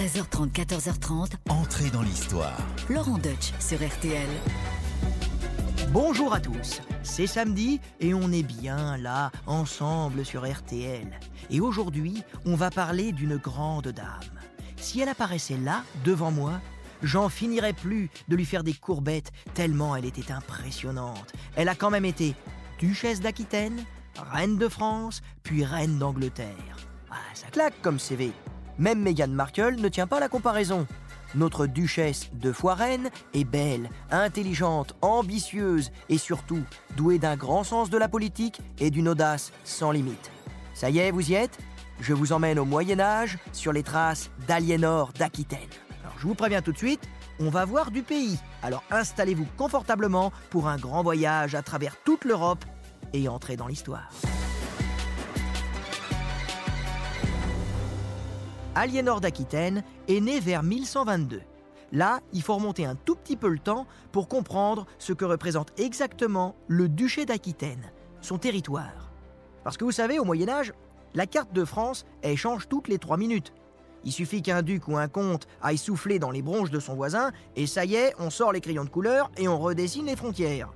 13h30, 14h30. Entrez dans l'histoire. Laurent Deutsch sur RTL. Bonjour à tous, c'est samedi et on est bien là, ensemble sur RTL. Et aujourd'hui, on va parler d'une grande dame. Si elle apparaissait là, devant moi, j'en finirais plus de lui faire des courbettes tellement elle était impressionnante. Elle a quand même été duchesse d'Aquitaine, reine de France, puis reine d'Angleterre. Ah, ça claque comme CV. Même Meghan Markle ne tient pas la comparaison. Notre duchesse de fois reine est belle, intelligente, ambitieuse et surtout douée d'un grand sens de la politique et d'une audace sans limite. Ça y est, vous y êtes? Je vous emmène au Moyen Âge sur les traces d'Aliénor d'Aquitaine. Alors je vous préviens tout de suite, on va voir du pays. Alors installez-vous confortablement pour un grand voyage à travers toute l'Europe et entrez dans l'histoire. Aliénor d'Aquitaine est né vers 1122. Là, il faut remonter un tout petit peu le temps pour comprendre ce que représente exactement le duché d'Aquitaine, son territoire. Parce que vous savez, au Moyen Âge, la carte de France, elle change toutes les trois minutes. Il suffit qu'un duc ou un comte aille souffler dans les bronches de son voisin, et ça y est, on sort les crayons de couleur et on redessine les frontières.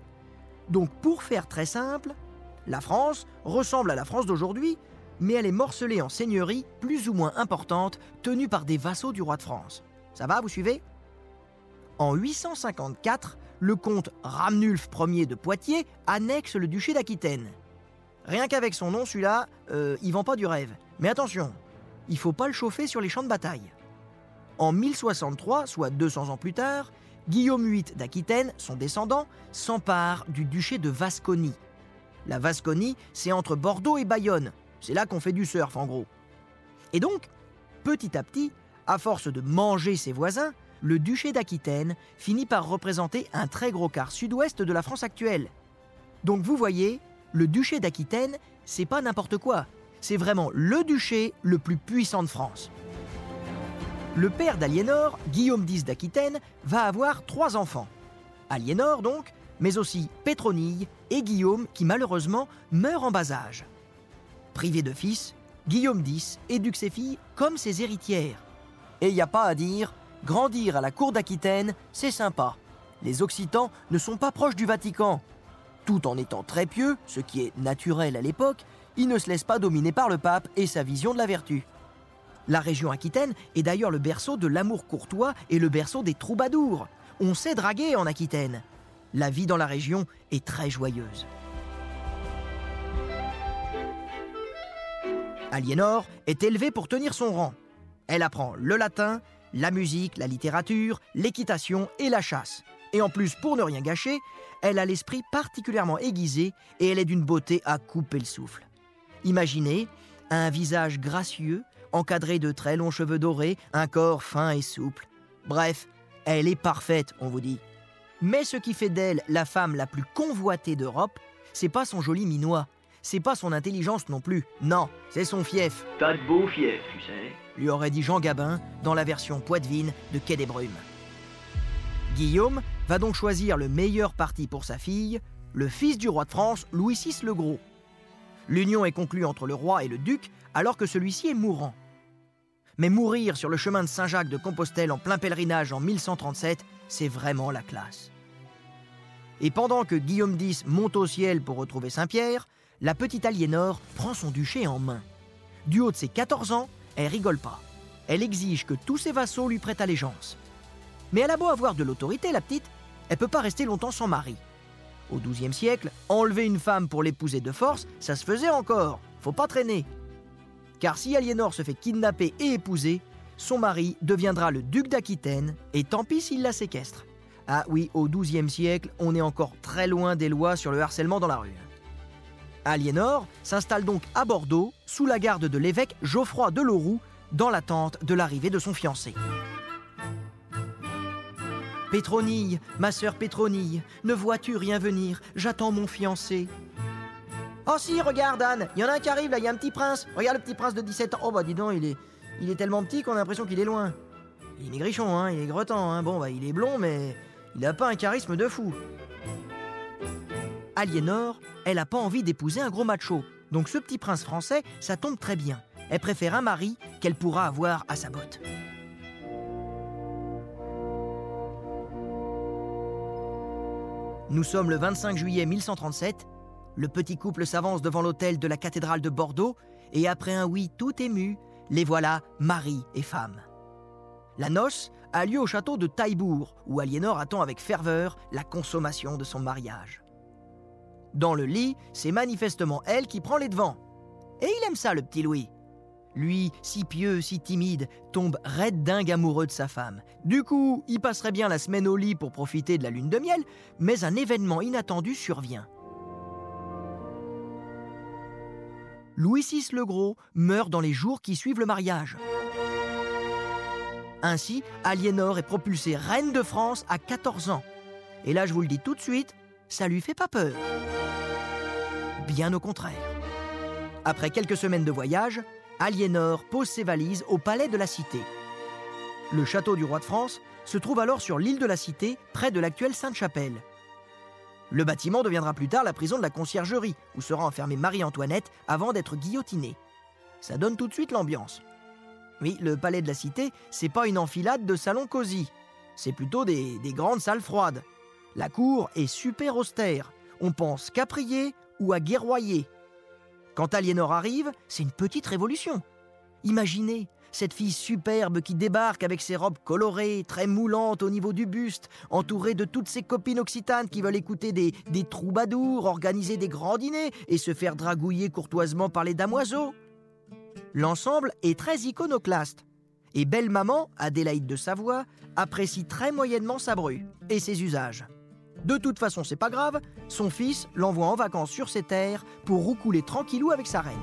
Donc pour faire très simple, la France ressemble à la France d'aujourd'hui, mais elle est morcelée en seigneuries plus ou moins importantes tenues par des vassaux du roi de France. Ça va, vous suivez? En 854, le comte Ramnulf Ier de Poitiers annexe le duché d'Aquitaine. Rien qu'avec son nom, celui-là, euh, il vend pas du rêve. Mais attention, il faut pas le chauffer sur les champs de bataille. En 1063, soit 200 ans plus tard, Guillaume VIII d'Aquitaine, son descendant, s'empare du duché de Vasconie. La Vasconie, c'est entre Bordeaux et Bayonne, c'est là qu'on fait du surf en gros. Et donc, petit à petit, à force de manger ses voisins, le duché d'Aquitaine finit par représenter un très gros quart sud-ouest de la France actuelle. Donc vous voyez, le duché d'Aquitaine, c'est pas n'importe quoi. C'est vraiment le duché le plus puissant de France. Le père d'Aliénor, Guillaume X d'Aquitaine, va avoir trois enfants. Aliénor donc, mais aussi Pétronille et Guillaume qui malheureusement meurent en bas âge. Privé de fils, Guillaume X éduque ses filles comme ses héritières. Et il n'y a pas à dire, grandir à la cour d'Aquitaine, c'est sympa. Les Occitans ne sont pas proches du Vatican. Tout en étant très pieux, ce qui est naturel à l'époque, ils ne se laissent pas dominer par le pape et sa vision de la vertu. La région aquitaine est d'ailleurs le berceau de l'amour courtois et le berceau des troubadours. On sait draguer en Aquitaine. La vie dans la région est très joyeuse. Aliénor est élevée pour tenir son rang. Elle apprend le latin, la musique, la littérature, l'équitation et la chasse. Et en plus, pour ne rien gâcher, elle a l'esprit particulièrement aiguisé et elle est d'une beauté à couper le souffle. Imaginez un visage gracieux, encadré de très longs cheveux dorés, un corps fin et souple. Bref, elle est parfaite, on vous dit. Mais ce qui fait d'elle la femme la plus convoitée d'Europe, c'est pas son joli minois, c'est pas son intelligence non plus. Non, c'est son fief. T'as de beau fief, tu sais. Lui aurait dit Jean Gabin dans la version poitevine de Quai des Brumes. Guillaume va donc choisir le meilleur parti pour sa fille, le fils du roi de France, Louis VI le Gros. L'union est conclue entre le roi et le duc alors que celui-ci est mourant. Mais mourir sur le chemin de Saint-Jacques de Compostelle en plein pèlerinage en 1137, c'est vraiment la classe. Et pendant que Guillaume X monte au ciel pour retrouver Saint-Pierre, la petite Aliénor prend son duché en main. Du haut de ses 14 ans, elle rigole pas. Elle exige que tous ses vassaux lui prêtent allégeance. Mais elle a beau avoir de l'autorité, la petite, elle peut pas rester longtemps sans mari. Au XIIe siècle, enlever une femme pour l'épouser de force, ça se faisait encore. Faut pas traîner. Car si Aliénor se fait kidnapper et épouser, son mari deviendra le duc d'Aquitaine, et tant pis s'il la séquestre. Ah oui, au XIIe siècle, on est encore très loin des lois sur le harcèlement dans la rue. Aliénor s'installe donc à Bordeaux, sous la garde de l'évêque Geoffroy de Loroux, dans l'attente de l'arrivée de son fiancé. Pétronille, ma sœur Pétronille, ne vois-tu rien venir? J'attends mon fiancé. Oh si, regarde Anne, il y en a un qui arrive là, il y a un petit prince. Regarde le petit prince de 17 ans. Oh bah dis donc, il est, tellement petit qu'on a l'impression qu'il est loin. Il est maigrichon, hein, il est grottant, hein. Bon bah il est blond, mais il n'a pas un charisme de fou. Aliénor, elle n'a pas envie d'épouser un gros macho. Donc ce petit prince français, ça tombe très bien. Elle préfère un mari qu'elle pourra avoir à sa botte. Nous sommes le 25 juillet 1137. Le petit couple s'avance devant l'autel de la cathédrale de Bordeaux et après un oui tout ému, les voilà mari et femme. La noce a lieu au château de Taillebourg où Aliénor attend avec ferveur la consommation de son mariage. Dans le lit, c'est manifestement elle qui prend les devants. Et il aime ça, le petit Louis. Lui, si pieux, si timide, tombe raide dingue amoureux de sa femme. Du coup, il passerait bien la semaine au lit pour profiter de la lune de miel, mais un événement inattendu survient. Louis VI le Gros meurt dans les jours qui suivent le mariage. Ainsi, Aliénor est propulsée reine de France à 14 ans. Et là, je vous le dis tout de suite, ça lui fait pas peur. Bien au contraire. Après quelques semaines de voyage, Aliénor pose ses valises au palais de la Cité. Le château du roi de France se trouve alors sur l'île de la Cité, près de l'actuelle Sainte-Chapelle. Le bâtiment deviendra plus tard la prison de la conciergerie, où sera enfermée Marie-Antoinette avant d'être guillotinée. Ça donne tout de suite l'ambiance. Oui, le palais de la Cité, c'est pas une enfilade de salons cosy. C'est plutôt des, des grandes salles froides. La cour est super austère. On pense qu'à prier ou à guerroyer. Quand Aliénor arrive, c'est une petite révolution. Imaginez cette fille superbe qui débarque avec ses robes colorées, très moulantes au niveau du buste, entourée de toutes ses copines occitanes qui veulent écouter des, troubadours, organiser des grands dîners et se faire dragouiller courtoisement par les damoiseaux. L'ensemble est très iconoclaste. Et belle maman, Adélaïde de Savoie, apprécie très moyennement sa bru et ses usages. De toute façon, c'est pas grave, son fils l'envoie en vacances sur ses terres pour roucouler tranquillou avec sa reine.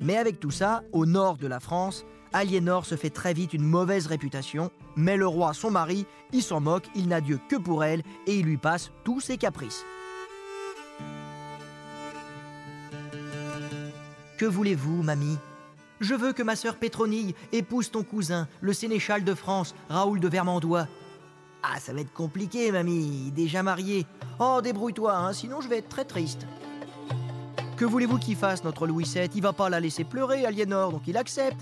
Mais avec tout ça, au nord de la France, Aliénor se fait très vite une mauvaise réputation, mais le roi, son mari, il s'en moque, il n'a Dieu que pour elle et il lui passe tous ses caprices. Que voulez-vous, mamie? Je veux que ma sœur Pétronille épouse ton cousin, le sénéchal de France, Raoul de Vermandois. Ah, ça va être compliqué, mamie, déjà marié. Oh, débrouille-toi, hein, sinon je vais être très triste. Que voulez-vous qu'il fasse, notre Louis VII Il va pas la laisser pleurer, Aliénor, donc il accepte.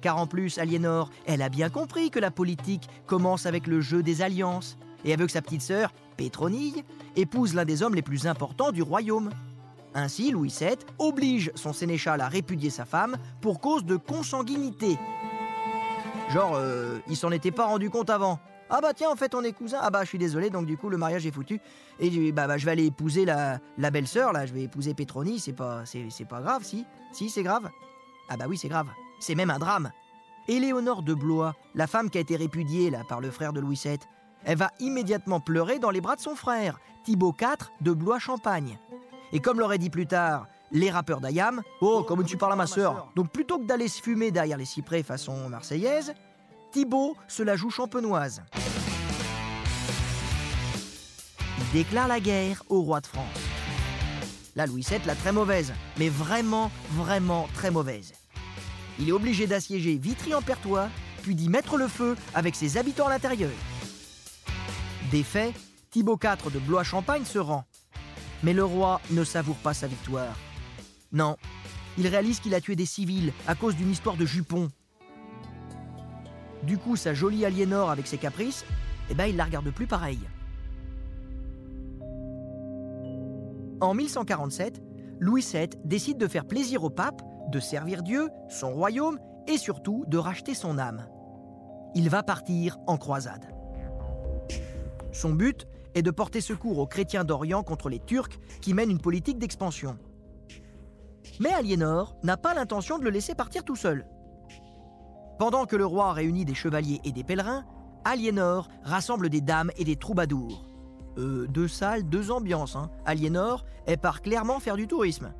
Car en plus, Aliénor, elle a bien compris que la politique commence avec le jeu des alliances. Et que sa petite sœur, Pétronille, épouse l'un des hommes les plus importants du royaume. Ainsi, Louis VII oblige son sénéchal à répudier sa femme pour cause de consanguinité. Genre, euh, il s'en était pas rendu compte avant. Ah bah tiens, en fait, on est cousins. Ah bah, je suis désolé, donc du coup, le mariage est foutu. Et bah, bah je vais aller épouser la, la belle-sœur, là, je vais épouser Pétronie, c'est pas, c'est, pas grave, si Si, c'est grave Ah bah oui, c'est grave. C'est même un drame. Éléonore de Blois, la femme qui a été répudiée, là, par le frère de Louis VII, elle va immédiatement pleurer dans les bras de son frère, Thibaut IV de Blois-Champagne. Et comme l'aurait dit plus tard les rappeurs d'Ayam, oh, comme tu parles à ma sœur. Donc plutôt que d'aller se fumer derrière les cyprès façon marseillaise, Thibaut se la joue champenoise. Il déclare la guerre au roi de France. La Louis VII, la très mauvaise, mais vraiment, vraiment très mauvaise. Il est obligé d'assiéger Vitry-en-Pertois, puis d'y mettre le feu avec ses habitants à l'intérieur. Défait, Thibaut IV de Blois-Champagne se rend. Mais le roi ne savoure pas sa victoire. Non, il réalise qu'il a tué des civils à cause d'une histoire de jupon. Du coup, sa jolie Aliénor avec ses caprices, eh ben, il la regarde plus pareil. En 1147, Louis VII décide de faire plaisir au pape, de servir Dieu, son royaume et surtout de racheter son âme. Il va partir en croisade. Son but est de porter secours aux chrétiens d'Orient contre les Turcs qui mènent une politique d'expansion. Mais Aliénor n'a pas l'intention de le laisser partir tout seul. Pendant que le roi réunit des chevaliers et des pèlerins, Aliénor rassemble des dames et des troubadours. Euh, deux salles, deux ambiances. Hein. Aliénor, elle part clairement faire du tourisme.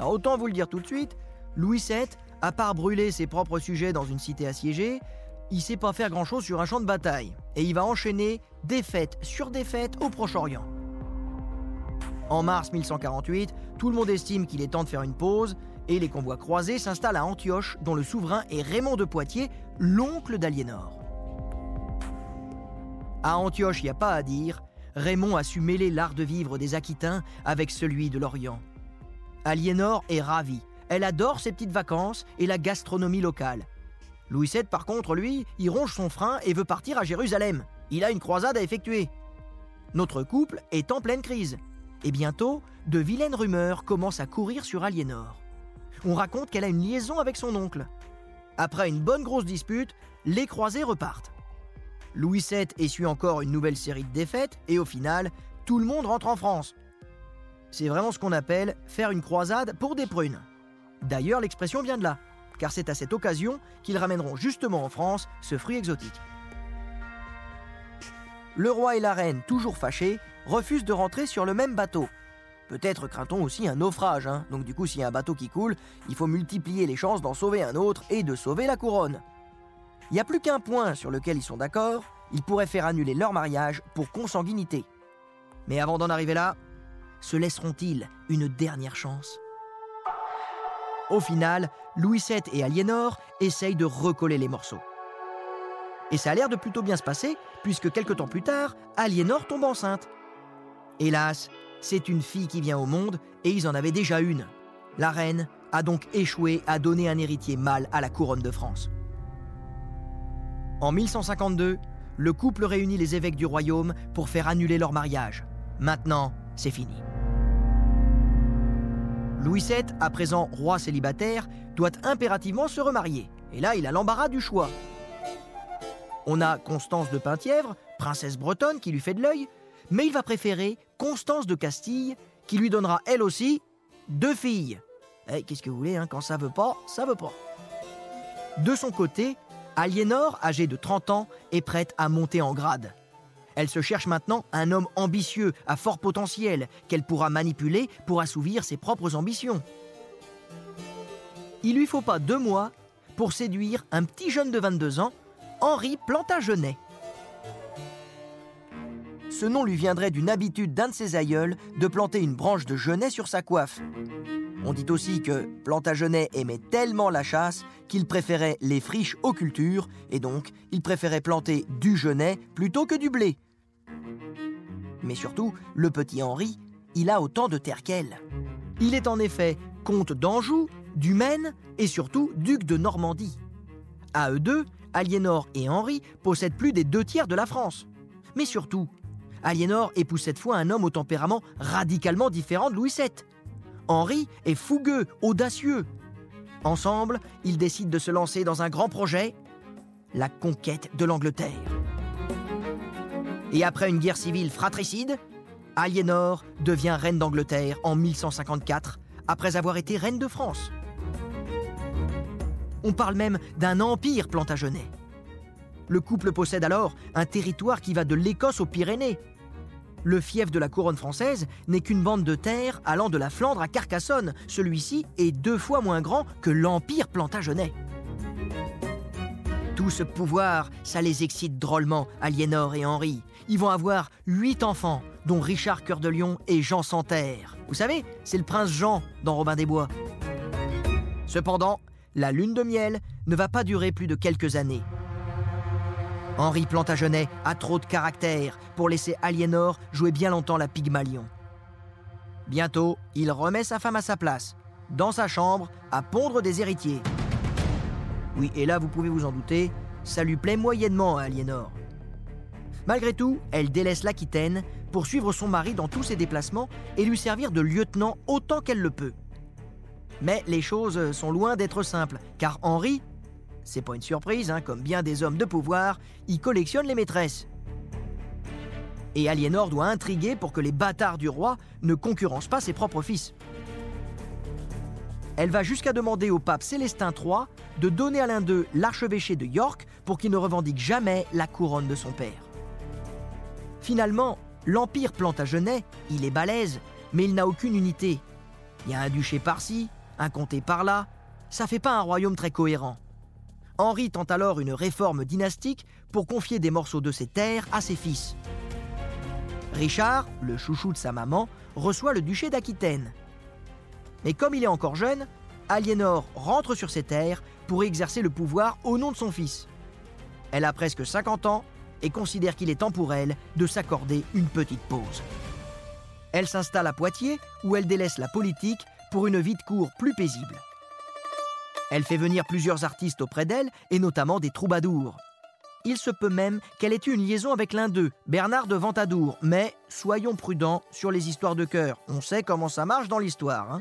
Autant vous le dire tout de suite, Louis VII, à part brûler ses propres sujets dans une cité assiégée, il sait pas faire grand-chose sur un champ de bataille. Et il va enchaîner défaite sur défaite au Proche-Orient. En mars 1148, tout le monde estime qu'il est temps de faire une pause et les convois croisés s'installent à Antioche, dont le souverain est Raymond de Poitiers, l'oncle d'Aliénor. À Antioche, il n'y a pas à dire, Raymond a su mêler l'art de vivre des Aquitains avec celui de l'Orient. Aliénor est ravie. Elle adore ses petites vacances et la gastronomie locale. Louis VII, par contre, lui, il ronge son frein et veut partir à Jérusalem. Il a une croisade à effectuer. Notre couple est en pleine crise. Et bientôt, de vilaines rumeurs commencent à courir sur Aliénor. On raconte qu'elle a une liaison avec son oncle. Après une bonne grosse dispute, les croisés repartent. Louis VII essuie encore une nouvelle série de défaites et au final, tout le monde rentre en France. C'est vraiment ce qu'on appelle faire une croisade pour des prunes. D'ailleurs, l'expression vient de là, car c'est à cette occasion qu'ils ramèneront justement en France ce fruit exotique. Le roi et la reine, toujours fâchés, refusent de rentrer sur le même bateau. Peut-être craint-on aussi un naufrage, hein. donc du coup s'il y a un bateau qui coule, il faut multiplier les chances d'en sauver un autre et de sauver la couronne. Il n'y a plus qu'un point sur lequel ils sont d'accord, ils pourraient faire annuler leur mariage pour consanguinité. Mais avant d'en arriver là, se laisseront-ils une dernière chance? Au final, Louis VII et Aliénor essayent de recoller les morceaux. Et ça a l'air de plutôt bien se passer, puisque quelques temps plus tard, Aliénor tombe enceinte. Hélas, c'est une fille qui vient au monde, et ils en avaient déjà une. La reine a donc échoué à donner un héritier mâle à la couronne de France. En 1152, le couple réunit les évêques du royaume pour faire annuler leur mariage. Maintenant, c'est fini. Louis VII, à présent roi célibataire, doit impérativement se remarier. Et là, il a l'embarras du choix. On a Constance de Penthièvre, princesse bretonne, qui lui fait de l'œil, mais il va préférer Constance de Castille, qui lui donnera elle aussi deux filles. Eh, qu'est-ce que vous voulez, hein, quand ça veut pas, ça veut pas. De son côté, Aliénor, âgée de 30 ans, est prête à monter en grade. Elle se cherche maintenant un homme ambitieux, à fort potentiel, qu'elle pourra manipuler pour assouvir ses propres ambitions. Il lui faut pas deux mois pour séduire un petit jeune de 22 ans, Henri Plantagenet. Ce nom lui viendrait d'une habitude d'un de ses aïeuls de planter une branche de genêt sur sa coiffe. On dit aussi que Plantagenet aimait tellement la chasse qu'il préférait les friches aux cultures, et donc il préférait planter du genêt plutôt que du blé. Mais surtout, le petit Henri, il a autant de terre qu'elle. Il est en effet comte d'Anjou, du Maine et surtout duc de Normandie. À eux deux, Aliénor et Henri possèdent plus des deux tiers de la France. Mais surtout, Aliénor épouse cette fois un homme au tempérament radicalement différent de Louis VII. Henri est fougueux, audacieux. Ensemble, ils décident de se lancer dans un grand projet, la conquête de l'Angleterre. Et après une guerre civile fratricide, Aliénor devient reine d'Angleterre en 1154, après avoir été reine de France. On parle même d'un empire plantagenet. Le couple possède alors un territoire qui va de l'Écosse aux Pyrénées, le fief de la couronne française n'est qu'une bande de terre allant de la Flandre à Carcassonne. Celui-ci est deux fois moins grand que l'Empire plantagenet. Tout ce pouvoir, ça les excite drôlement, Aliénor et Henri. Ils vont avoir huit enfants, dont Richard Cœur de Lion et Jean Santerre. Vous savez, c'est le prince Jean dans Robin des Bois. Cependant, la lune de miel ne va pas durer plus de quelques années. Henri Plantagenet a trop de caractère pour laisser Aliénor jouer bien longtemps la Pygmalion. Bientôt, il remet sa femme à sa place, dans sa chambre, à pondre des héritiers. Oui, et là, vous pouvez vous en douter, ça lui plaît moyennement à Aliénor. Malgré tout, elle délaisse l'Aquitaine pour suivre son mari dans tous ses déplacements et lui servir de lieutenant autant qu'elle le peut. Mais les choses sont loin d'être simples, car Henri c'est pas une surprise, hein, comme bien des hommes de pouvoir, il collectionne les maîtresses. Et Aliénor doit intriguer pour que les bâtards du roi ne concurrencent pas ses propres fils. Elle va jusqu'à demander au pape Célestin III de donner à l'un d'eux l'archevêché de York pour qu'il ne revendique jamais la couronne de son père. Finalement, l'empire plantagenet, il est balèze, mais il n'a aucune unité. Il y a un duché par-ci, un comté par-là, ça fait pas un royaume très cohérent. Henri tente alors une réforme dynastique pour confier des morceaux de ses terres à ses fils. Richard, le chouchou de sa maman, reçoit le duché d'Aquitaine. Mais comme il est encore jeune, Aliénor rentre sur ses terres pour exercer le pouvoir au nom de son fils. Elle a presque 50 ans et considère qu'il est temps pour elle de s'accorder une petite pause. Elle s'installe à Poitiers où elle délaisse la politique pour une vie de cour plus paisible. Elle fait venir plusieurs artistes auprès d'elle, et notamment des troubadours. Il se peut même qu'elle ait eu une liaison avec l'un d'eux, Bernard de Ventadour. Mais soyons prudents sur les histoires de cœur. On sait comment ça marche dans l'histoire. hein.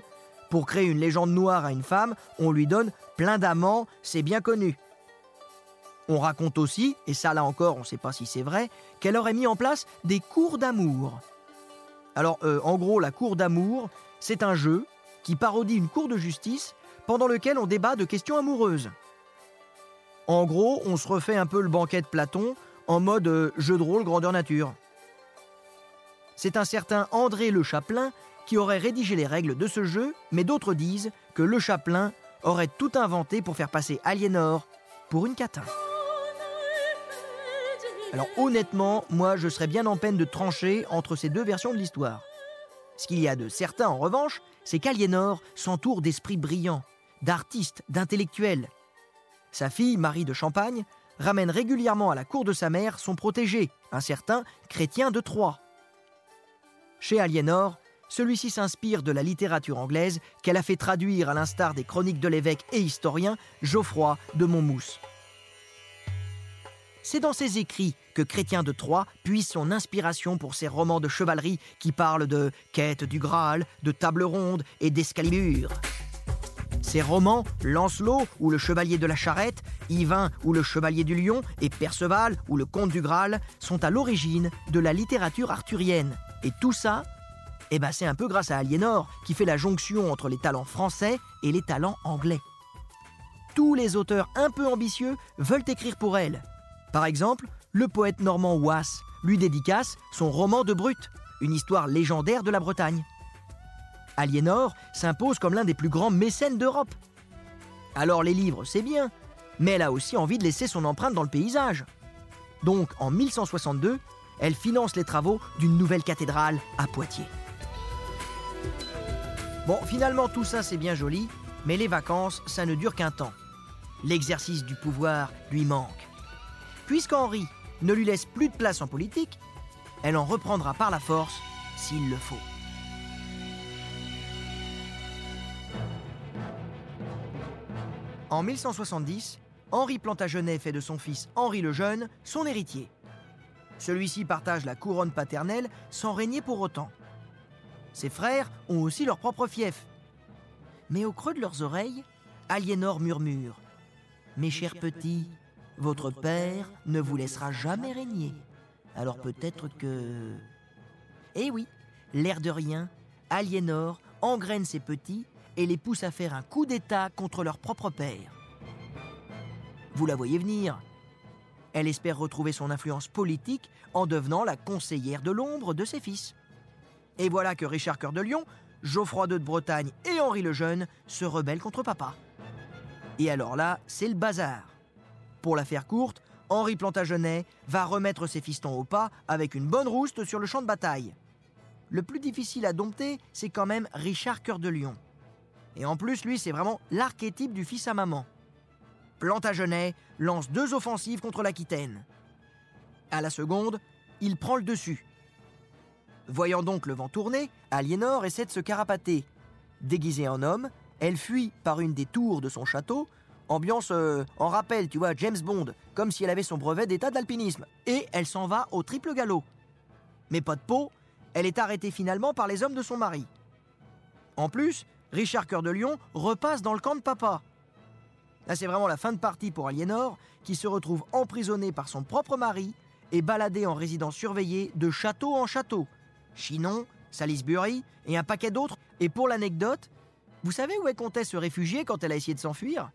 Pour créer une légende noire à une femme, on lui donne plein d'amants, c'est bien connu. On raconte aussi, et ça là encore on ne sait pas si c'est vrai, qu'elle aurait mis en place des cours d'amour. Alors euh, en gros la cour d'amour, c'est un jeu qui parodie une cour de justice pendant lequel on débat de questions amoureuses. En gros, on se refait un peu le banquet de Platon en mode euh, jeu de rôle grandeur nature. C'est un certain André Le Chaplin qui aurait rédigé les règles de ce jeu, mais d'autres disent que Le Chaplin aurait tout inventé pour faire passer Aliénor pour une catin. Alors honnêtement, moi je serais bien en peine de trancher entre ces deux versions de l'histoire. Ce qu'il y a de certain en revanche, c'est qu'Aliénor s'entoure d'esprits brillants, d'artistes, d'intellectuels. Sa fille, Marie de Champagne, ramène régulièrement à la cour de sa mère son protégé, un certain Chrétien de Troyes. Chez Aliénor, celui-ci s'inspire de la littérature anglaise qu'elle a fait traduire à l'instar des chroniques de l'évêque et historien Geoffroy de Monmouth. C'est dans ses écrits que Chrétien de Troyes puise son inspiration pour ses romans de chevalerie qui parlent de quête du Graal, de table ronde et d'Escalibur. Ces romans, Lancelot ou le Chevalier de la Charrette, Yvain ou le Chevalier du Lion et Perceval ou le Comte du Graal sont à l'origine de la littérature arthurienne. Et tout ça, eh ben c'est un peu grâce à Aliénor qui fait la jonction entre les talents français et les talents anglais. Tous les auteurs un peu ambitieux veulent écrire pour elle. Par exemple, le poète normand Wass lui dédicace son roman de Brut, une histoire légendaire de la Bretagne. Aliénor s'impose comme l'un des plus grands mécènes d'Europe. Alors les livres, c'est bien, mais elle a aussi envie de laisser son empreinte dans le paysage. Donc en 1162, elle finance les travaux d'une nouvelle cathédrale à Poitiers. Bon, finalement tout ça c'est bien joli, mais les vacances, ça ne dure qu'un temps. L'exercice du pouvoir lui manque. Puisqu'Henri ne lui laisse plus de place en politique, elle en reprendra par la force s'il le faut. En 1170, Henri Plantagenet fait de son fils Henri le Jeune son héritier. Celui-ci partage la couronne paternelle sans régner pour autant. Ses frères ont aussi leur propre fief. Mais au creux de leurs oreilles, Aliénor murmure Mes chers petits, votre père ne vous laissera jamais régner. Alors peut-être que. Eh oui, l'air de rien, Aliénor engraine ses petits et les pousse à faire un coup d'État contre leur propre père. Vous la voyez venir. Elle espère retrouver son influence politique en devenant la conseillère de l'ombre de ses fils. Et voilà que Richard Cœur de Lion, Geoffroy II de Bretagne et Henri le Jeune se rebellent contre papa. Et alors là, c'est le bazar. Pour la faire courte, Henri Plantagenet va remettre ses fistons au pas avec une bonne rouste sur le champ de bataille. Le plus difficile à dompter, c'est quand même Richard Cœur de Lion. Et en plus, lui, c'est vraiment l'archétype du fils à maman. Plantagenet lance deux offensives contre l'Aquitaine. À la seconde, il prend le dessus. Voyant donc le vent tourner, Aliénor essaie de se carapater. Déguisée en homme, elle fuit par une des tours de son château, ambiance euh, en rappel, tu vois, James Bond, comme si elle avait son brevet d'état d'alpinisme, et elle s'en va au triple galop. Mais pas de peau, elle est arrêtée finalement par les hommes de son mari. En plus, Richard Cœur de Lion repasse dans le camp de papa. Là, c'est vraiment la fin de partie pour Aliénor, qui se retrouve emprisonnée par son propre mari et baladée en résidence surveillée de château en château. Chinon, Salisbury et un paquet d'autres. Et pour l'anecdote, vous savez où elle comptait se réfugier quand elle a essayé de s'enfuir?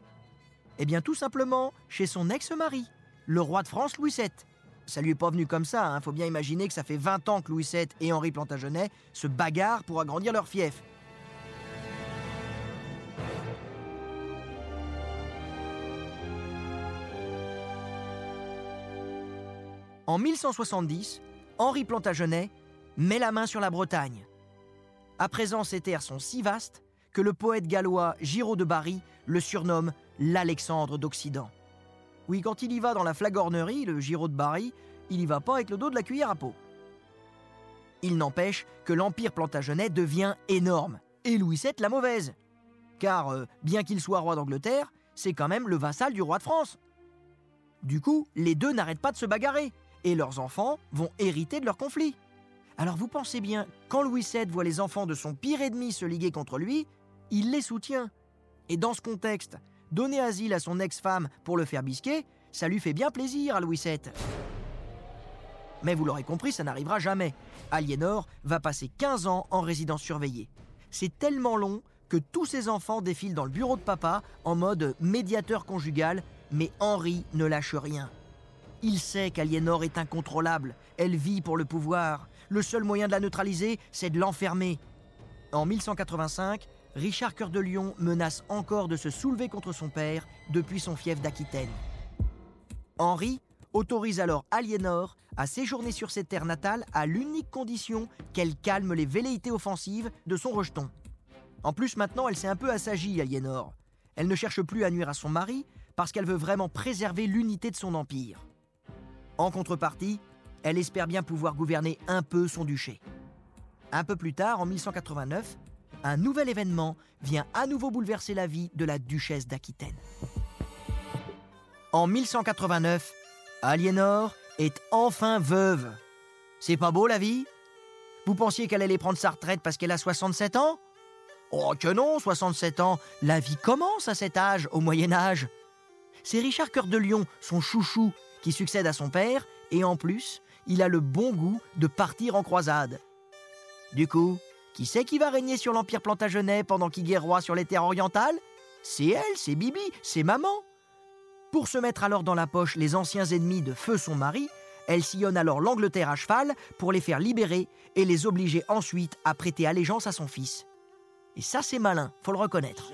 Eh bien, tout simplement chez son ex-mari, le roi de France Louis VII. Ça lui est pas venu comme ça, hein. faut bien imaginer que ça fait 20 ans que Louis VII et Henri Plantagenet se bagarrent pour agrandir leur fief. En 1170, Henri Plantagenet met la main sur la Bretagne. À présent, ces terres sont si vastes que le poète gallois Giraud de Barry le surnomme l'Alexandre d'Occident. Oui, quand il y va dans la flagornerie, le Giraud de Barry, il y va pas avec le dos de la cuillère à peau. Il n'empêche que l'Empire Plantagenet devient énorme, et Louis VII la mauvaise. Car, euh, bien qu'il soit roi d'Angleterre, c'est quand même le vassal du roi de France. Du coup, les deux n'arrêtent pas de se bagarrer, et leurs enfants vont hériter de leur conflit. Alors vous pensez bien, quand Louis VII voit les enfants de son pire ennemi se liguer contre lui, il les soutient. Et dans ce contexte, donner asile à son ex-femme pour le faire bisquer, ça lui fait bien plaisir à Louis VII. Mais vous l'aurez compris, ça n'arrivera jamais. Aliénor va passer 15 ans en résidence surveillée. C'est tellement long que tous ses enfants défilent dans le bureau de papa en mode médiateur conjugal, mais Henri ne lâche rien. Il sait qu'Aliénor est incontrôlable, elle vit pour le pouvoir. Le seul moyen de la neutraliser, c'est de l'enfermer. En 1185, Richard Cœur de Lion menace encore de se soulever contre son père depuis son fief d'Aquitaine. Henri autorise alors Aliénor à séjourner sur ses terres natales à l'unique condition qu'elle calme les velléités offensives de son rejeton. En plus, maintenant, elle s'est un peu assagie, Aliénor. Elle ne cherche plus à nuire à son mari parce qu'elle veut vraiment préserver l'unité de son empire. En contrepartie, elle espère bien pouvoir gouverner un peu son duché. Un peu plus tard, en 1189, un nouvel événement vient à nouveau bouleverser la vie de la duchesse d'Aquitaine. En 1189, Aliénor est enfin veuve. C'est pas beau la vie? Vous pensiez qu'elle allait prendre sa retraite parce qu'elle a 67 ans? Oh que non, 67 ans, la vie commence à cet âge, au Moyen Âge. C'est Richard Cœur de Lion, son chouchou, qui succède à son père, et en plus, il a le bon goût de partir en croisade. Du coup, qui c'est qui va régner sur l'Empire plantagenet pendant qu'il guerroie sur les terres orientales? C'est elle, c'est Bibi, c'est maman. Pour se mettre alors dans la poche les anciens ennemis de feu son mari, elle sillonne alors l'Angleterre à cheval pour les faire libérer et les obliger ensuite à prêter allégeance à son fils. Et ça c'est malin, faut le reconnaître.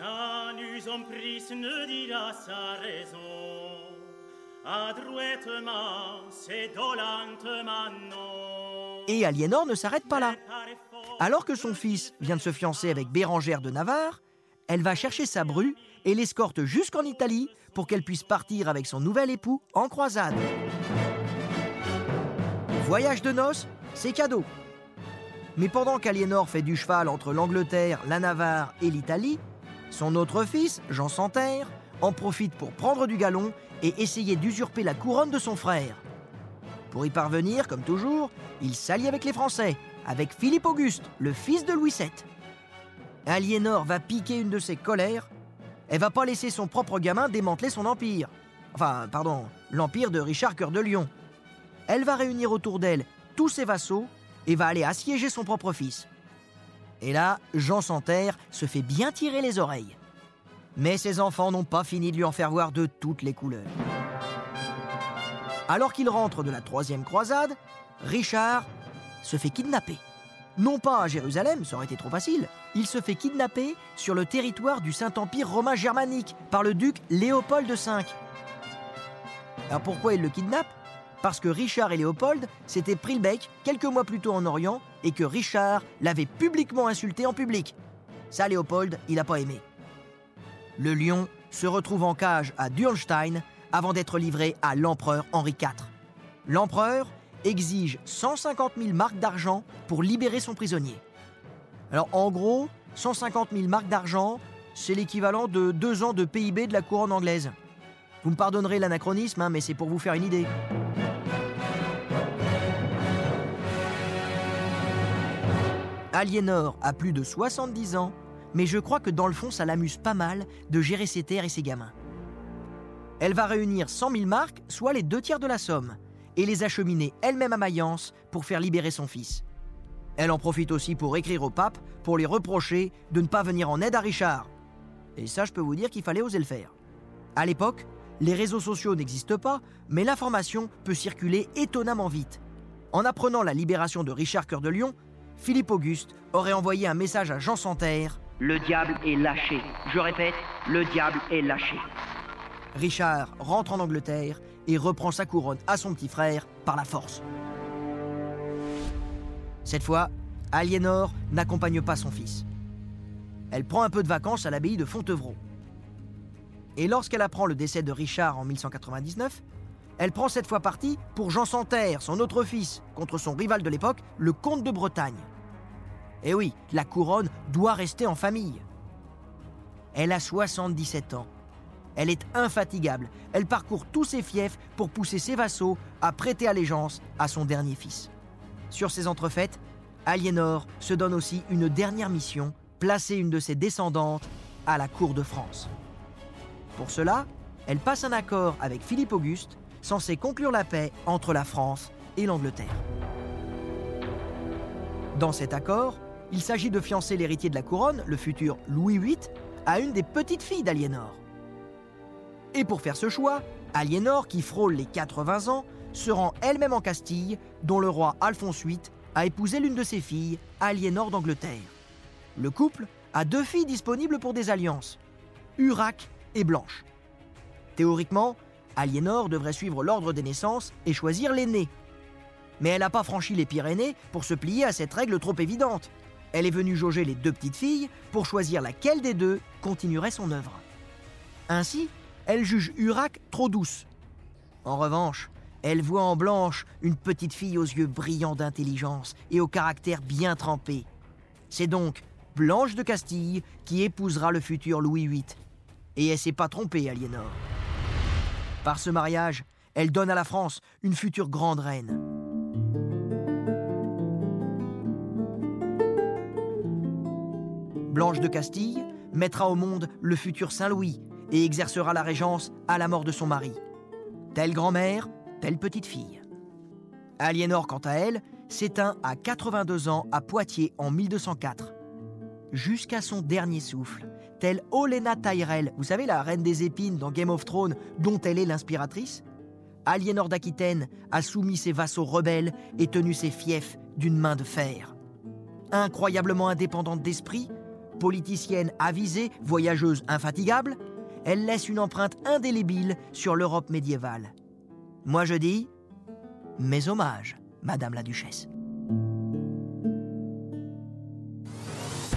Et Aliénor ne s'arrête pas là. Alors que son fils vient de se fiancer avec Bérangère de Navarre, elle va chercher sa bru et l'escorte jusqu'en Italie pour qu'elle puisse partir avec son nouvel époux en croisade. Voyage de noces, c'est cadeau. Mais pendant qu'Aliénor fait du cheval entre l'Angleterre, la Navarre et l'Italie, son autre fils, Jean Santerre, en profite pour prendre du galon et essayer d'usurper la couronne de son frère. Pour y parvenir, comme toujours, il s'allie avec les Français, avec Philippe Auguste, le fils de Louis VII. Aliénor va piquer une de ses colères. Elle va pas laisser son propre gamin démanteler son empire. Enfin, pardon, l'empire de Richard Cœur de Lion. Elle va réunir autour d'elle tous ses vassaux et va aller assiéger son propre fils. Et là, Jean Santerre se fait bien tirer les oreilles. Mais ses enfants n'ont pas fini de lui en faire voir de toutes les couleurs. Alors qu'il rentre de la troisième croisade, Richard se fait kidnapper. Non pas à Jérusalem, ça aurait été trop facile, il se fait kidnapper sur le territoire du Saint-Empire romain germanique par le duc Léopold V. Alors pourquoi il le kidnappe? Parce que Richard et Léopold s'étaient pris le bec quelques mois plus tôt en Orient et que Richard l'avait publiquement insulté en public. Ça, Léopold, il n'a pas aimé. Le lion se retrouve en cage à Dürnstein avant d'être livré à l'empereur Henri IV. L'empereur exige 150 000 marques d'argent pour libérer son prisonnier. Alors en gros, 150 000 marques d'argent, c'est l'équivalent de deux ans de PIB de la couronne anglaise. Vous me pardonnerez l'anachronisme, hein, mais c'est pour vous faire une idée. Aliénor a plus de 70 ans, mais je crois que dans le fond, ça l'amuse pas mal de gérer ses terres et ses gamins. Elle va réunir 100 000 marques, soit les deux tiers de la somme, et les acheminer elle-même à Mayence pour faire libérer son fils. Elle en profite aussi pour écrire au pape pour lui reprocher de ne pas venir en aide à Richard. Et ça, je peux vous dire qu'il fallait oser le faire. À l'époque, les réseaux sociaux n'existent pas, mais l'information peut circuler étonnamment vite. En apprenant la libération de Richard Cœur de Lion, Philippe Auguste aurait envoyé un message à Jean Santerre Le diable est lâché. Je répète, le diable est lâché. Richard rentre en Angleterre et reprend sa couronne à son petit frère par la force. Cette fois, Aliénor n'accompagne pas son fils. Elle prend un peu de vacances à l'abbaye de Fontevraud. Et lorsqu'elle apprend le décès de Richard en 1199, elle prend cette fois parti pour Jean Santerre, son autre fils, contre son rival de l'époque, le comte de Bretagne. Et oui, la couronne doit rester en famille. Elle a 77 ans Elle est infatigable. Elle parcourt tous ses fiefs pour pousser ses vassaux à prêter allégeance à son dernier fils. Sur ces entrefaites, Aliénor se donne aussi une dernière mission, placer une de ses descendantes à la cour de France. Pour cela, elle passe un accord avec Philippe Auguste, censé conclure la paix entre la France et l'Angleterre. Dans cet accord, il s'agit de fiancer l'héritier de la couronne, le futur Louis VIII, à une des petites filles d'Aliénor. Et pour faire ce choix, Aliénor, qui frôle les 80 ans, se rend elle-même en Castille, dont le roi Alphonse VIII a épousé l'une de ses filles, Aliénor d'Angleterre. Le couple a deux filles disponibles pour des alliances, Urac et Blanche. Théoriquement, Aliénor devrait suivre l'ordre des naissances et choisir l'aînée. Mais elle n'a pas franchi les Pyrénées pour se plier à cette règle trop évidente. Elle est venue jauger les deux petites filles pour choisir laquelle des deux continuerait son œuvre. Ainsi, elle juge Urac trop douce. En revanche, elle voit en Blanche une petite fille aux yeux brillants d'intelligence et au caractère bien trempé. C'est donc Blanche de Castille qui épousera le futur Louis VIII. Et elle s'est pas trompée, Aliénor. Par ce mariage, elle donne à la France une future grande reine. Blanche de Castille mettra au monde le futur Saint-Louis et exercera la régence à la mort de son mari. Telle grand-mère, telle petite fille. Aliénor, quant à elle, s'éteint à 82 ans à Poitiers en 1204. Jusqu'à son dernier souffle, telle Olenna Tyrell, vous savez la reine des épines dans Game of Thrones dont elle est l'inspiratrice Aliénor d'Aquitaine a soumis ses vassaux rebelles et tenu ses fiefs d'une main de fer. Incroyablement indépendante d'esprit, Politicienne avisée, voyageuse infatigable, elle laisse une empreinte indélébile sur l'Europe médiévale. Moi je dis, mes hommages, Madame la Duchesse.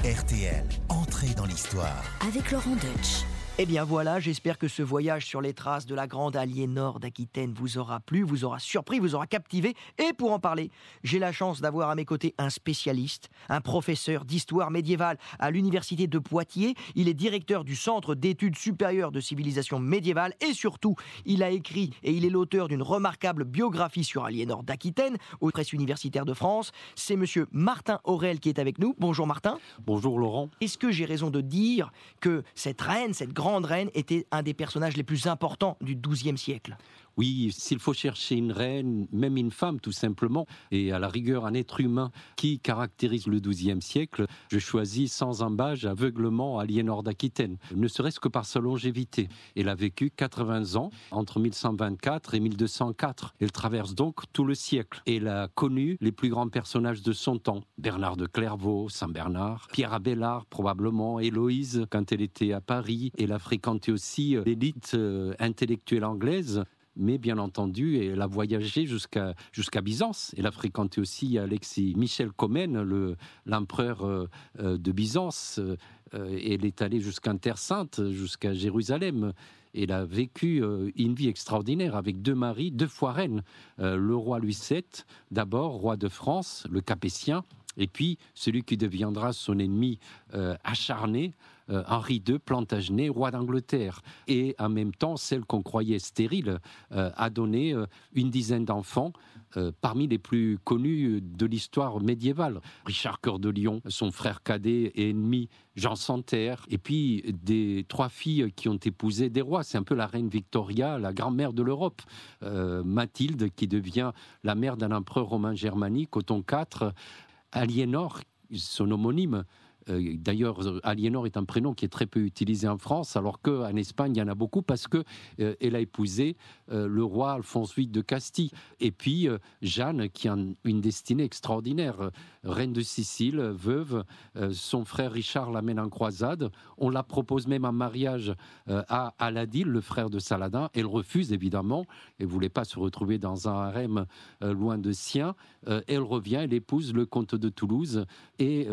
RTL, entrée dans l'histoire. Avec Laurent Deutsch. Eh bien voilà, j'espère que ce voyage sur les traces de la grande Aliénor d'Aquitaine vous aura plu, vous aura surpris, vous aura captivé. Et pour en parler, j'ai la chance d'avoir à mes côtés un spécialiste, un professeur d'histoire médiévale à l'université de Poitiers. Il est directeur du Centre d'études supérieures de civilisation médiévale et surtout, il a écrit et il est l'auteur d'une remarquable biographie sur Aliénor d'Aquitaine aux presses universitaires de France. C'est monsieur Martin Aurel qui est avec nous. Bonjour Martin. Bonjour Laurent. Est-ce que j'ai raison de dire que cette reine, cette grande grande était un des personnages les plus importants du XIIe siècle. Oui, s'il faut chercher une reine, même une femme tout simplement, et à la rigueur un être humain qui caractérise le XIIe siècle, je choisis sans embâge aveuglement Aliénor d'Aquitaine, ne serait-ce que par sa longévité. Elle a vécu 80 ans entre 1124 et 1204. Elle traverse donc tout le siècle. Elle a connu les plus grands personnages de son temps, Bernard de Clairvaux, Saint Bernard, Pierre Abélard probablement, Héloïse quand elle était à Paris. Elle a fréquenté aussi l'élite euh, intellectuelle anglaise mais bien entendu, elle a voyagé jusqu'à Byzance. Elle a fréquenté aussi Alexis Michel Comène, l'empereur euh, euh, de Byzance. Euh, elle est allée jusqu'à Terre Sainte, jusqu'à Jérusalem. Elle a vécu une vie extraordinaire avec deux maris, deux fois reines. le roi Louis VII, d'abord roi de France, le Capétien, et puis celui qui deviendra son ennemi acharné, euh, Henri II, Plantagenet, roi d'Angleterre. Et en même temps, celle qu'on croyait stérile euh, a donné euh, une dizaine d'enfants, parmi les plus connus de l'histoire médiévale. Richard Cœur de Lion, son frère cadet et ennemi, Jean Santerre, et puis des trois filles qui ont épousé des rois. C'est un peu la reine Victoria, la grand-mère de l'Europe. Mathilde, qui devient la mère d'un empereur romain germanique, Othon IV. Aliénor, son homonyme, d'ailleurs, Aliénor est un prénom qui est très peu utilisé en France, alors qu'en Espagne, il y en a beaucoup parce que euh, elle a épousé euh, le roi Alphonse VIII de Castille. Et puis Jeanne, qui a une destinée extraordinaire, reine de Sicile, veuve. son frère Richard l'amène en croisade. On la propose même en mariage à Aladil, le frère de Saladin. Elle refuse évidemment. Elle voulait pas se retrouver dans un harem loin de sien. elle revient, elle épouse le comte de Toulouse et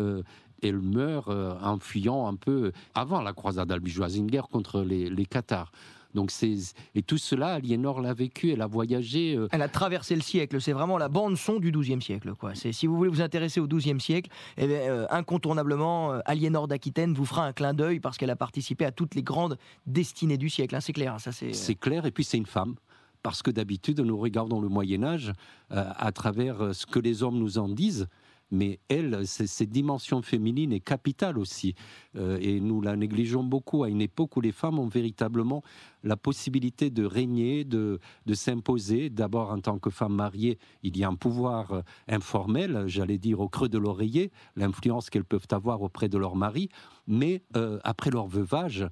elle meurt euh, en fuyant un peu avant la croisade albigeoise, une guerre contre les, les Cathares. Donc c'est et tout cela, Aliénor l'a vécu, elle a voyagé. Elle a traversé le siècle. C'est vraiment la bande son du XIIe siècle. Quoi. C'est si vous voulez vous intéresser au XIIe siècle, eh bien, incontournablement, Aliénor d'Aquitaine vous fera un clin d'œil parce qu'elle a participé à toutes les grandes destinées du siècle. Hein, c'est clair. Hein, ça c'est. C'est clair. Et puis c'est une femme parce que d'habitude, nous regardons le Moyen Âge à travers ce que les hommes nous en disent mais elle, cette dimension féminine est capitale aussi. Euh, et nous la négligeons beaucoup à une époque où les femmes ont véritablement la possibilité de régner, de, de s'imposer. D'abord, en tant que femme mariée, il y a un pouvoir euh, informel, j'allais dire au creux de l'oreiller, l'influence qu'elles peuvent avoir auprès de leur mari. Mais euh, après leur veuvage,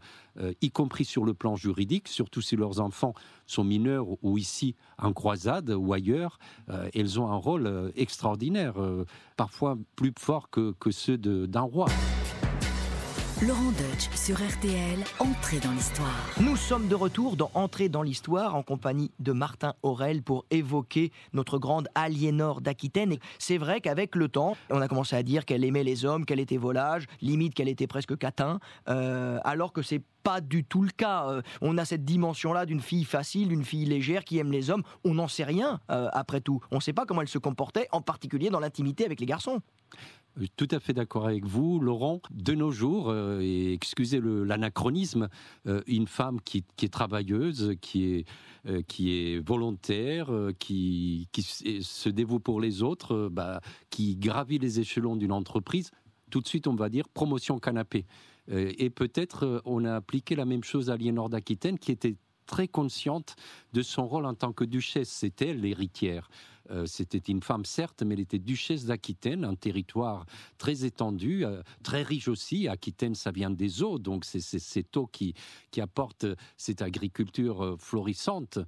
y compris sur le plan juridique, surtout si leurs enfants sont mineurs ou ici en croisade ou ailleurs, elles ont un rôle extraordinaire, parfois plus fort que, que ceux d'un roi. Laurent Deutsch sur RTL, Entrée dans l'histoire. Nous sommes de retour dans Entrée dans l'histoire en compagnie de Martin Aurel pour évoquer notre grande Aliénor d'Aquitaine. Et c'est vrai qu'avec le temps, on a commencé à dire qu'elle aimait les hommes, qu'elle était volage, limite qu'elle était presque catin, euh, alors que c'est pas du tout le cas. Euh, on a cette dimension-là d'une fille facile, d'une fille légère qui aime les hommes. On n'en sait rien, euh, après tout. On ne sait pas comment elle se comportait, en particulier dans l'intimité avec les garçons. Tout à fait d'accord avec vous, Laurent. De nos jours, euh, et excusez l'anachronisme, une femme qui, est travailleuse, qui est, qui est volontaire, qui, qui, se dévoue pour les autres, bah, qui gravit les échelons d'une entreprise, tout de suite on va dire promotion canapé. Et peut-être on a appliqué la même chose à Aliénor d'Aquitaine qui était très consciente de son rôle en tant que duchesse. C'était l'héritière. Euh, c'était une femme, certes, mais elle était duchesse d'Aquitaine, un territoire très étendu, euh, très riche aussi. Aquitaine, ça vient des eaux, donc c'est cette eau qui, qui apporte cette agriculture euh, florissante.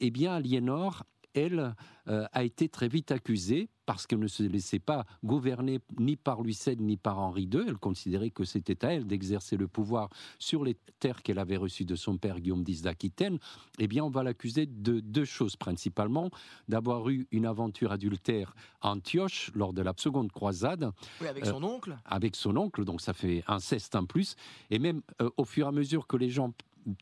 eh bien, Aliénor, elle, a été très vite accusée parce qu'elle ne se laissait pas gouverner ni par Louis VII ni par Henri II. Elle considérait que c'était à elle d'exercer le pouvoir sur les terres qu'elle avait reçues de son père Guillaume X d'Aquitaine. Eh bien, on va l'accuser de deux choses principalement. D'avoir eu une aventure adultère à Antioche lors de la seconde croisade. Oui, avec son oncle. Avec son oncle, donc ça fait inceste en plus. Et même euh, au fur et à mesure que les gens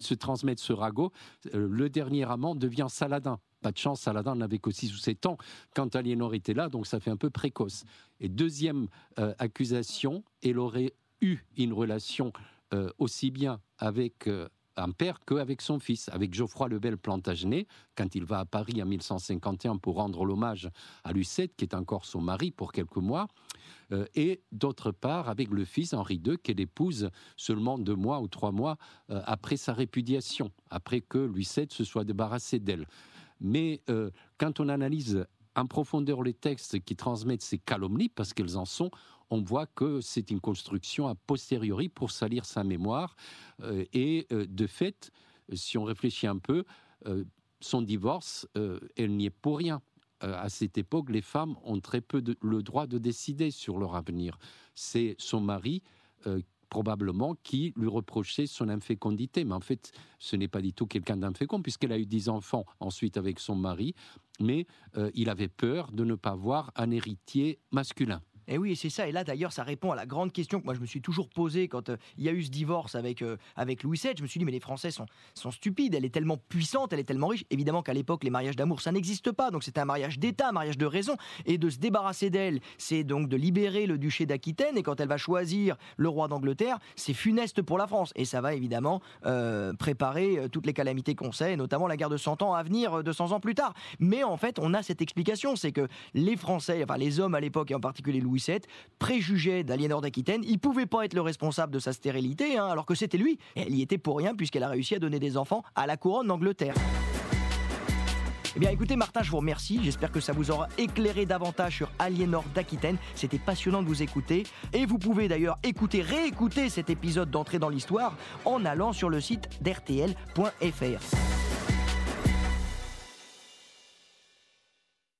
se transmettent ce ragot, euh, le dernier amant devient Saladin. Pas de chance, Saladin n'avait que 6 ou 7 ans quand Aliénor était là, donc ça fait un peu précoce. Et deuxième euh, accusation, elle aurait eu une relation euh, aussi bien avec euh, un père qu'avec son fils, avec Geoffroy le Bel Plantagenet, quand il va à Paris en 1151 pour rendre l'hommage à Lucette, qui est encore son mari pour quelques mois, et d'autre part avec le fils Henri II, qu'elle épouse seulement deux mois ou trois mois après sa répudiation, après que Lucette se soit débarrassé d'elle. Mais euh, quand on analyse en profondeur les textes qui transmettent ces calomnies, parce qu'elles en sont, on voit que c'est une construction a posteriori pour salir sa mémoire. Euh, et euh, de fait, si on réfléchit un peu, son divorce, elle n'y est pour rien. à cette époque, les femmes ont très peu le droit de décider sur leur avenir. C'est son mari probablement qui lui reprochait son infécondité. Mais en fait, ce n'est pas du tout quelqu'un d'infécond, puisqu'elle a eu dix enfants ensuite avec son mari, mais euh, il avait peur de ne pas voir un héritier masculin. Et oui, c'est ça. Et là, d'ailleurs, ça répond à la grande question que moi je me suis toujours posée quand euh, il y a eu ce divorce avec, euh, avec Louis VII. Je me suis dit, mais les Français sont, sont stupides. Elle est tellement puissante, elle est tellement riche. Évidemment qu'à l'époque, les mariages d'amour, ça n'existe pas. Donc c'était un mariage d'État, un mariage de raison. Et de se débarrasser d'elle, c'est donc de libérer le duché d'Aquitaine. Et quand elle va choisir le roi d'Angleterre, c'est funeste pour la France. Et ça va évidemment euh, préparer toutes les calamités qu'on sait, notamment la guerre de 100 ans à venir 200 ans plus tard. Mais en fait, on a cette explication c'est que les Français, enfin les hommes à l'époque, et en particulier Louis Louis préjugé d'Aliénor d'Aquitaine. Il pouvait pas être le responsable de sa stérilité, hein, alors que c'était lui. Et elle y était pour rien puisqu'elle a réussi à donner des enfants à la couronne d'Angleterre. Eh bien écoutez Martin, je vous remercie. J'espère que ça vous aura éclairé davantage sur Aliénor d'Aquitaine. C'était passionnant de vous écouter. Et vous pouvez d'ailleurs écouter, réécouter cet épisode d'entrée dans l'histoire en allant sur le site d'RTL.fr.